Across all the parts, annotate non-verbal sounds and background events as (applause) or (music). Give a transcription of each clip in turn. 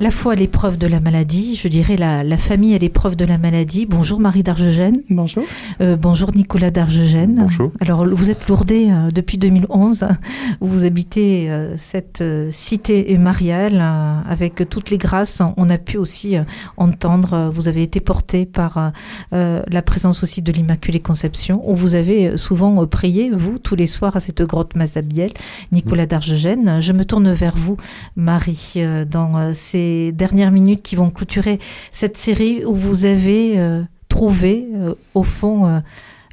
La foi à l'épreuve de la maladie, je dirais la, la famille à l'épreuve de la maladie. Bonjour Marie d'Argegène. Bonjour. Euh, bonjour Nicolas d'Argegène. Bonjour. Alors vous êtes lourdé euh, depuis 2011. (laughs) Vous habitez euh, cette euh, cité mariale euh, avec toutes les grâces. On a pu aussi euh, entendre, euh, vous avez été porté par la présence aussi de l'Immaculée Conception, où vous avez souvent euh, prié, vous, tous les soirs à cette grotte Mazabiel, Nicolas d'Argegène. Je me tourne vers vous, Marie, euh, dans euh, dernières minutes qui vont clôturer cette série où vous avez euh, trouvé, euh, au fond, euh,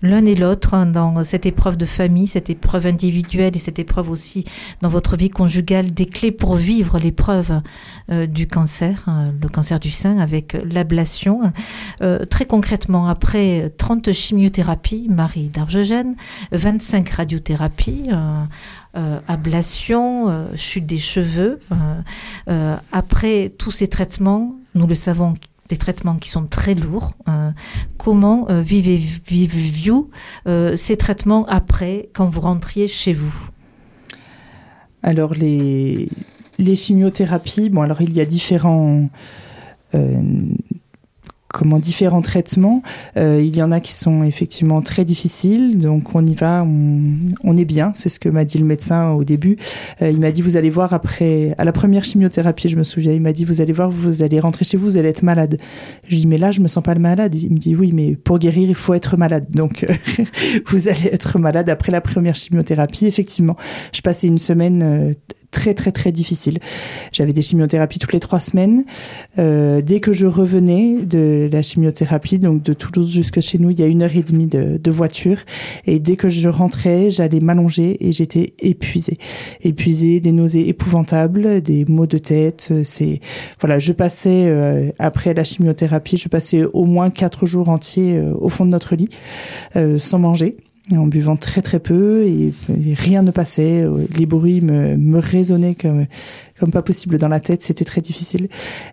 l'un et l'autre hein, dans cette épreuve de famille, cette épreuve individuelle et cette épreuve aussi dans votre vie conjugale, des clés pour vivre l'épreuve du cancer, hein, le cancer du sein avec l'ablation. Très concrètement, après 30 chimiothérapies, Marie d'Argegène, 25 radiothérapies, ablation, chute des cheveux. Euh, après tous ces traitements, nous le savons, des traitements qui sont très lourds. euh, comment euh, vivez- vivez-vous euh, ces traitements après, quand vous rentriez chez vous? Alors, les, les chimiothérapies, bon, alors il y a différents. Comment différents traitements. Euh, il y en a qui sont effectivement très difficiles, donc on y va, on, on est bien. C'est ce que m'a dit le médecin au début. Euh, il m'a dit vous allez voir après, à la première chimiothérapie, je me souviens, il m'a dit vous allez voir, vous allez rentrer chez vous, vous allez être malade. Je dis mais là je me sens pas malade. Il me dit oui mais pour guérir il faut être malade, donc (laughs) vous allez être malade après la première chimiothérapie. Effectivement, je passais une semaine euh, très très très difficile. J'avais des chimiothérapies toutes les trois semaines. Euh, dès que je revenais de la chimiothérapie, donc de Toulouse jusque chez nous, il y a une heure et demie de, voiture. Et dès que je rentrais, j'allais m'allonger et j'étais épuisée. Épuisée, des nausées épouvantables, des maux de tête. euh, C'est voilà, je passais euh, après la chimiothérapie, je passais au moins quatre jours entiers au fond de notre lit, sans manger en buvant très très peu et, rien ne passait. Les bruits me, me résonnaient comme, comme pas possible dans la tête, c'était très difficile.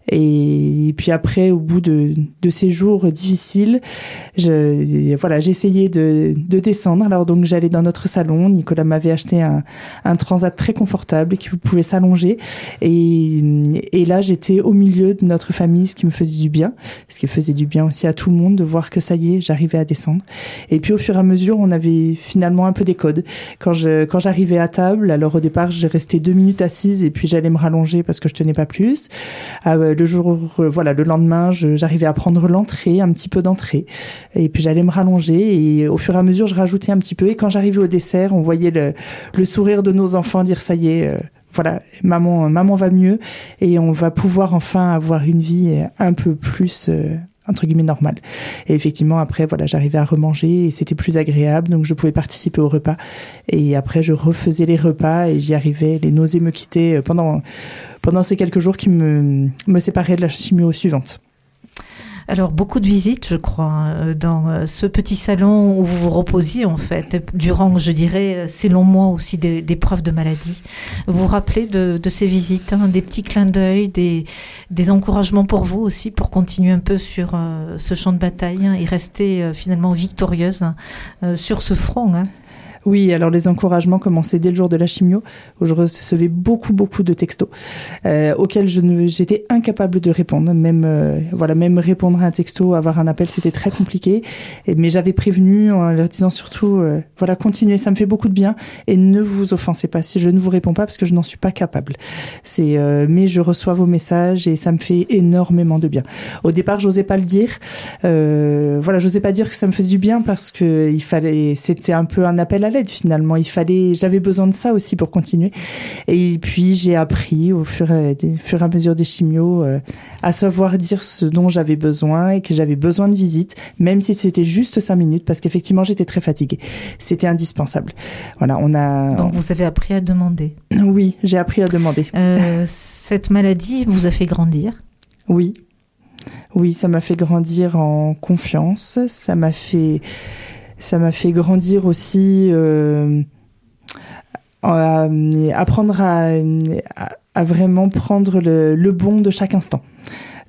Et, puis après, au bout de, de ces jours difficiles, je, voilà, j'essayais de, de descendre. Alors donc j'allais dans notre salon. Nicolas m'avait acheté un, un transat très confortable qui pouvait s'allonger. Et, et là, j'étais au milieu de notre famille, ce qui me faisait du bien, ce qui faisait du bien aussi à tout le monde de voir que ça y est, j'arrivais à descendre. Et puis au fur et à mesure, on avait finalement un peu des codes. Quand je quand j'arrivais à table, alors au départ, j'ai resté deux minutes assise et puis j'allais me rallonger parce que je tenais pas plus. Euh, le jour, euh, voilà, le lendemain, j'arrivais à prendre l'entrée, un petit peu d'entrée, et puis j'allais me rallonger et au fur et à mesure, je rajoutais un petit peu. Et quand j'arrivais au dessert, on voyait le, sourire de nos enfants dire ça y est. euh, voilà, maman, maman va mieux et on va pouvoir enfin avoir une vie un peu plus entre guillemets normale. Et effectivement, après, voilà, j'arrivais à remanger et c'était plus agréable, donc je pouvais participer au repas. Et après, je refaisais les repas et j'y arrivais. Les nausées me quittaient euh, pendant pendant ces quelques jours qui me me séparaient de la chimio suivante. Alors, beaucoup de visites, je crois, euh, dans euh, ce petit salon où vous vous reposiez, en fait, durant, je dirais, euh, ces longs mois aussi des- d'épreuves de maladie. Vous vous rappelez de, ces visites, hein, des petits clins d'œil, des, des encouragements pour vous aussi, pour continuer un peu sur ce champ de bataille hein, et rester finalement victorieuse hein, sur ce front. Oui, alors les encouragements commençaient dès le jour de la chimio, où je recevais beaucoup, beaucoup de textos euh, auxquels j'étais incapable de répondre. Même, euh, voilà, même répondre à un texto, avoir un appel, c'était très compliqué. Mais j'avais prévenu en leur disant surtout, euh, voilà, continuez, ça me fait beaucoup de bien, et ne vous offensez pas si je ne vous réponds pas parce que je n'en suis pas capable. Mais je reçois vos messages et ça me fait énormément de bien. Au départ, j'osais pas le dire. Voilà, j'osais pas dire que ça me faisait du bien parce que c'était un peu un appel à l'aide finalement. Il fallait, j'avais besoin de ça aussi pour continuer. Et puis j'ai appris au fur et, des, fur et à mesure des chimios euh, à savoir dire ce dont j'avais besoin et que j'avais besoin de visite, même si c'était juste cinq minutes, parce qu'effectivement j'étais très fatiguée. C'était indispensable. Voilà, on a. Donc, vous avez appris à demander. Oui, j'ai appris à demander. Euh, cette maladie vous a fait grandir? Oui. Oui, ça m'a fait grandir en confiance. Ça m'a fait, ça m'a fait grandir aussi, euh, à, apprendre à, à, à vraiment prendre le, le, bon de chaque instant.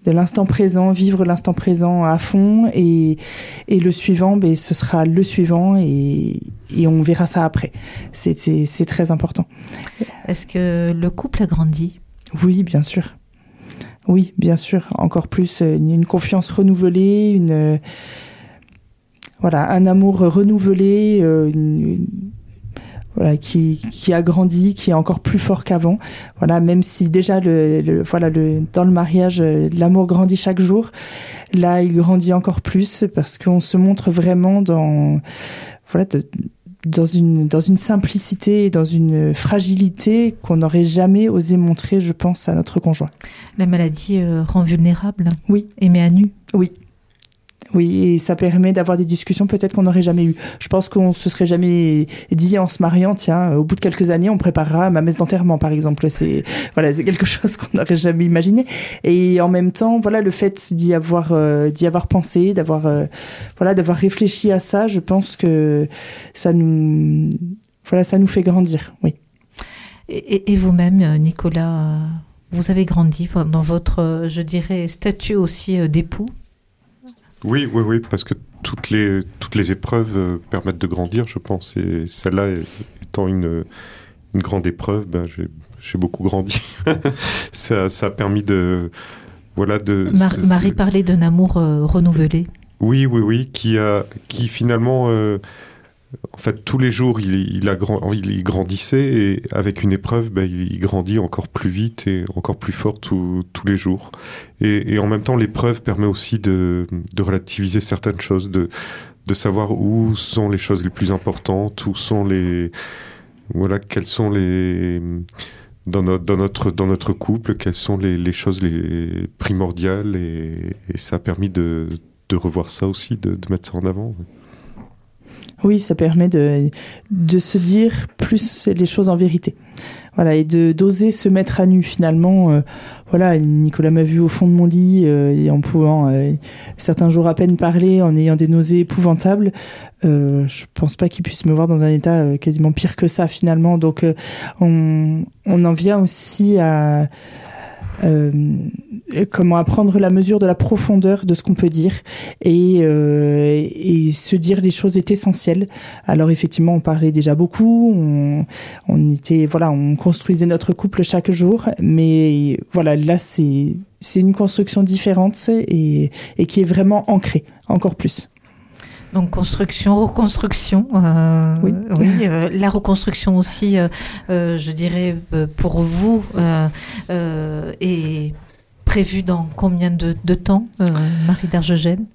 de l'instant présent, vivre l'instant présent à fond et, et le suivant, ben, ce sera le suivant et, et on verra ça après. C'est très important. Est-ce que le couple a grandi? Oui, bien sûr. Oui, bien sûr. Encore plus euh, une, confiance renouvelée, une, voilà, un amour renouvelé, euh, une, voilà, qui, qui, a grandi, qui est encore plus fort qu'avant. Voilà, même si déjà le, voilà le dans le mariage euh, l'amour grandit chaque jour, là il grandit encore plus parce qu'on se montre vraiment dans voilà dans une dans une simplicité, dans une fragilité qu'on n'aurait jamais osé montrer, je pense, à notre conjoint. La maladie euh, rend vulnérable. Oui. Et met à nu. Oui. Oui, et ça permet d'avoir des discussions peut-être qu'on n'aurait jamais eues. Je pense qu'on se serait jamais dit en se mariant, tiens, au bout de quelques années, on préparera ma messe d'enterrement, par exemple. C'est voilà, c'est quelque chose (laughs) qu'on n'aurait jamais imaginé. Et en même temps, voilà, le fait d'y avoir euh, d'y avoir pensé, d'avoir euh, voilà, d'avoir réfléchi à ça, je pense que ça nous voilà, ça nous fait grandir. Oui. Et, et vous-même, Nicolas, vous avez grandi dans votre, je dirais, statut aussi d'époux? Oui, oui, oui, parce que toutes les, toutes les épreuves euh, permettent de grandir, je pense. Et celle-là étant une, une grande épreuve, ben, j'ai beaucoup grandi. (laughs) ça, ça, a permis de. Voilà, de Marie parlait d'un amour euh, renouvelé. Oui, oui, oui, qui, a, qui finalement. Euh, en fait, tous les jours, il, grandissait et avec une épreuve, ben, il, grandit encore plus vite et encore plus fort tous les jours. Et, en même temps, l'épreuve permet aussi de, relativiser certaines choses, de, savoir où sont les choses les plus importantes, où sont les voilà, quelles sont les dans notre couple, quelles sont les, choses les primordiales et, ça a permis de, revoir ça aussi, de, mettre ça en avant. Oui, ça permet de, de se dire plus les choses en vérité. Voilà, et de d'oser se mettre à nu finalement. Euh, voilà, Nicolas m'a vu au fond de mon lit euh, et en pouvant euh, certains jours à peine parler, en ayant des nausées épouvantables. je pense pas qu'il puisse me voir dans un état quasiment pire que ça finalement. Donc on, on en vient aussi à euh, comment apprendre la mesure de la profondeur de ce qu'on peut dire et, euh, et, se dire les choses est essentiel. Alors effectivement, on parlait déjà beaucoup, on, on, était voilà, on construisait notre couple chaque jour, mais voilà, là c'est c'est une construction différente et, et qui est vraiment ancrée encore plus. Donc construction, reconstruction. Euh, oui. Euh, la reconstruction aussi, euh, je dirais, pour vous, est prévue dans combien de, temps, Marie d'Argegène?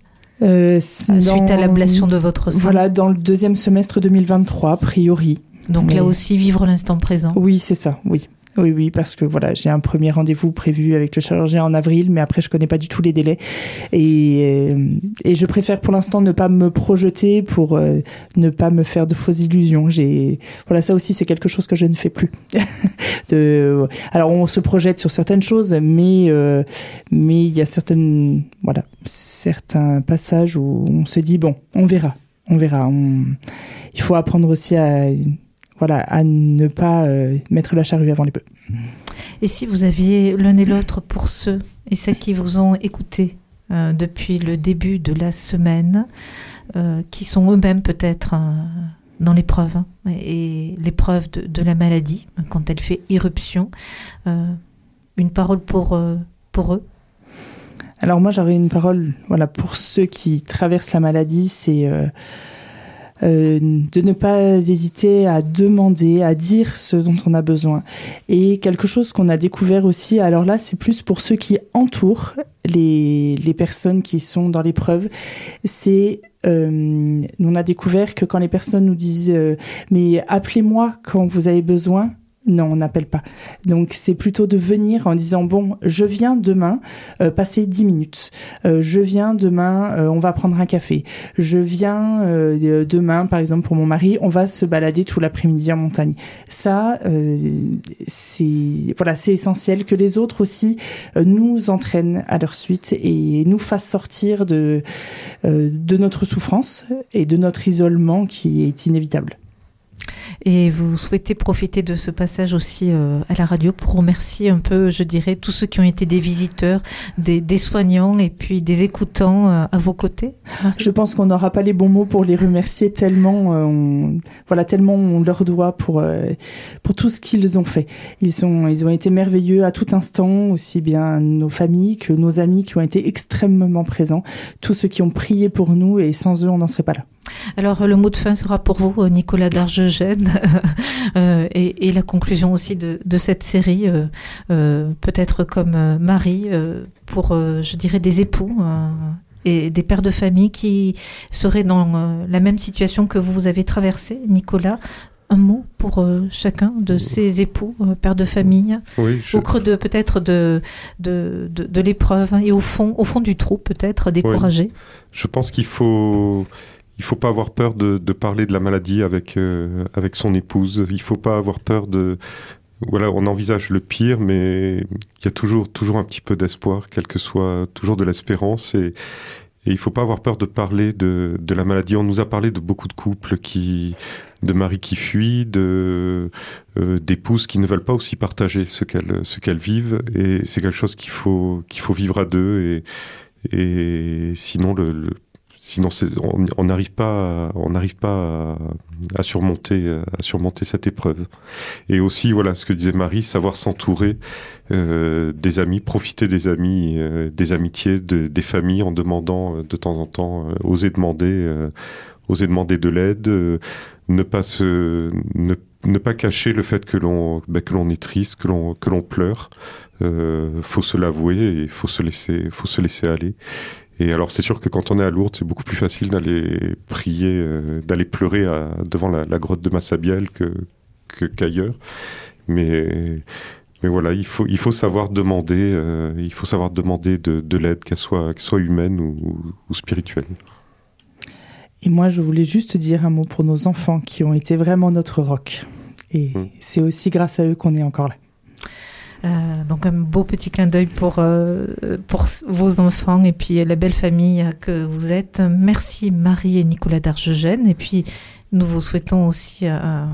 Suite à l'ablation de votre sang Voilà, dans le deuxième semestre 2023, a priori. Donc là aussi, vivre l'instant présent. Oui, c'est ça, oui. Oui, oui, parce que voilà, j'ai un premier rendez-vous prévu avec le chirurgien en avril, mais après je connais pas du tout les délais et, euh, je préfère pour l'instant ne pas me projeter pour euh, ne pas me faire de fausses illusions. J'ai voilà, ça aussi c'est quelque chose que je ne fais plus. (laughs) alors on se projette sur certaines choses, euh, mais il y a certaines voilà certains passages où on se dit bon, on verra, on verra. il faut apprendre aussi à voilà, à ne pas euh, mettre la charrue avant les bœufs. Et si vous aviez l'un et l'autre pour ceux et celles qui vous ont écouté euh, depuis le début de la semaine, euh, qui sont eux-mêmes peut-être dans l'épreuve, hein, et l'épreuve de, la maladie, quand elle fait irruption, une parole pour, pour eux? Alors moi j'aurais une parole voilà, pour ceux qui traversent la maladie, c'est euh, de ne pas hésiter à demander, à dire ce dont on a besoin. Et quelque chose qu'on a découvert aussi, alors là, c'est plus pour ceux qui entourent les, les personnes qui sont dans l'épreuve, c'est euh, on a découvert que quand les personnes nous disent euh, mais appelez-moi quand vous avez besoin, non, on n'appelle pas. Donc c'est plutôt de venir en disant bon, je viens demain euh, passer 10 minutes. Euh, je viens demain, euh, on va prendre un café. Je viens demain, par exemple pour mon mari, on va se balader tout l'après-midi en montagne. Ça, c'est voilà, c'est essentiel que les autres aussi nous entraînent à leur suite et nous fassent sortir de de notre souffrance et de notre isolement qui est inévitable. Et vous souhaitez profiter de ce passage aussi euh, à la radio pour remercier un peu, je dirais, tous ceux qui ont été des visiteurs, des, soignants et puis des écoutants euh, à vos côtés. Je pense qu'on n'aura pas les bons mots pour les remercier tellement, euh, on, voilà, tellement on leur doit pour, pour tout ce qu'ils ont fait. Ils, ils ont été merveilleux à tout instant, aussi bien nos familles que nos amis qui ont été extrêmement présents, tous ceux qui ont prié pour nous et sans eux, on n'en serait pas là. Alors le mot de fin sera pour vous, euh, Nicolas Dargegène, (laughs) euh, et, et, la conclusion aussi de, de cette série, euh, peut-être comme Marie, pour, je dirais, des époux et des pères de famille qui seraient dans la même situation que vous avez traversée, Nicolas. Un mot pour chacun de ces époux, pères de famille, oui, je... au creux de peut-être de, de, de, de l'épreuve et au fond, au fond du trou peut-être, découragé. Oui. Je pense qu'il faut il faut pas avoir peur de, parler de la maladie avec euh, avec son épouse. Il faut pas avoir peur de voilà, on envisage le pire, mais il y a toujours toujours un petit peu d'espoir, quel que soit toujours de l'espérance et et il faut pas avoir peur de parler de, de la maladie. On nous a parlé de beaucoup de couples qui, de maris qui fuient, de euh, d'épouses qui ne veulent pas aussi partager ce qu'elles ce vivent. Et c'est quelque chose qu'il faut qu'il faut vivre à deux. Et, et sinon le sinon on n'arrive pas on n'arrive pas à, à, surmonter à surmonter cette épreuve. Et aussi voilà ce que disait Marie savoir s'entourer euh, des amis profiter des amis euh, des amitiés de, des familles en demandant euh, de temps en temps oser demander oser demander de l'aide ne pas se ne, pas cacher le fait que l'on bah, que l'on est triste que l'on que l'on pleure. Faut se l'avouer et faut se laisser faut se laisser aller et alors c'est sûr que quand on est à Lourdes, c'est beaucoup plus facile d'aller prier, euh, d'aller pleurer à, devant la, la grotte de Massabielle que qu'ailleurs. Mais mais voilà, il faut il faut savoir demander, euh, il faut savoir demander de, de l'aide, qu'elle soit qu'elle soit humaine ou, ou spirituelle. Et moi, je voulais juste dire un mot pour nos enfants qui ont été vraiment notre rock. Et mmh. c'est aussi grâce à eux qu'on est encore là. Euh, donc un beau petit clin d'œil pour, euh, pour vos enfants et puis la belle famille que vous êtes. Merci Marie et Nicolas d'Argegène. Et puis nous vous souhaitons aussi euh,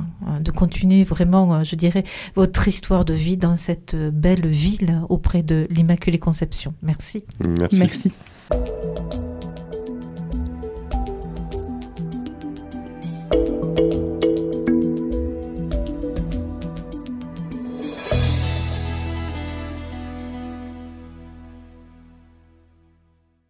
de continuer vraiment, je dirais, votre histoire de vie dans cette belle ville auprès de l'Immaculée Conception. Merci. Merci. Merci.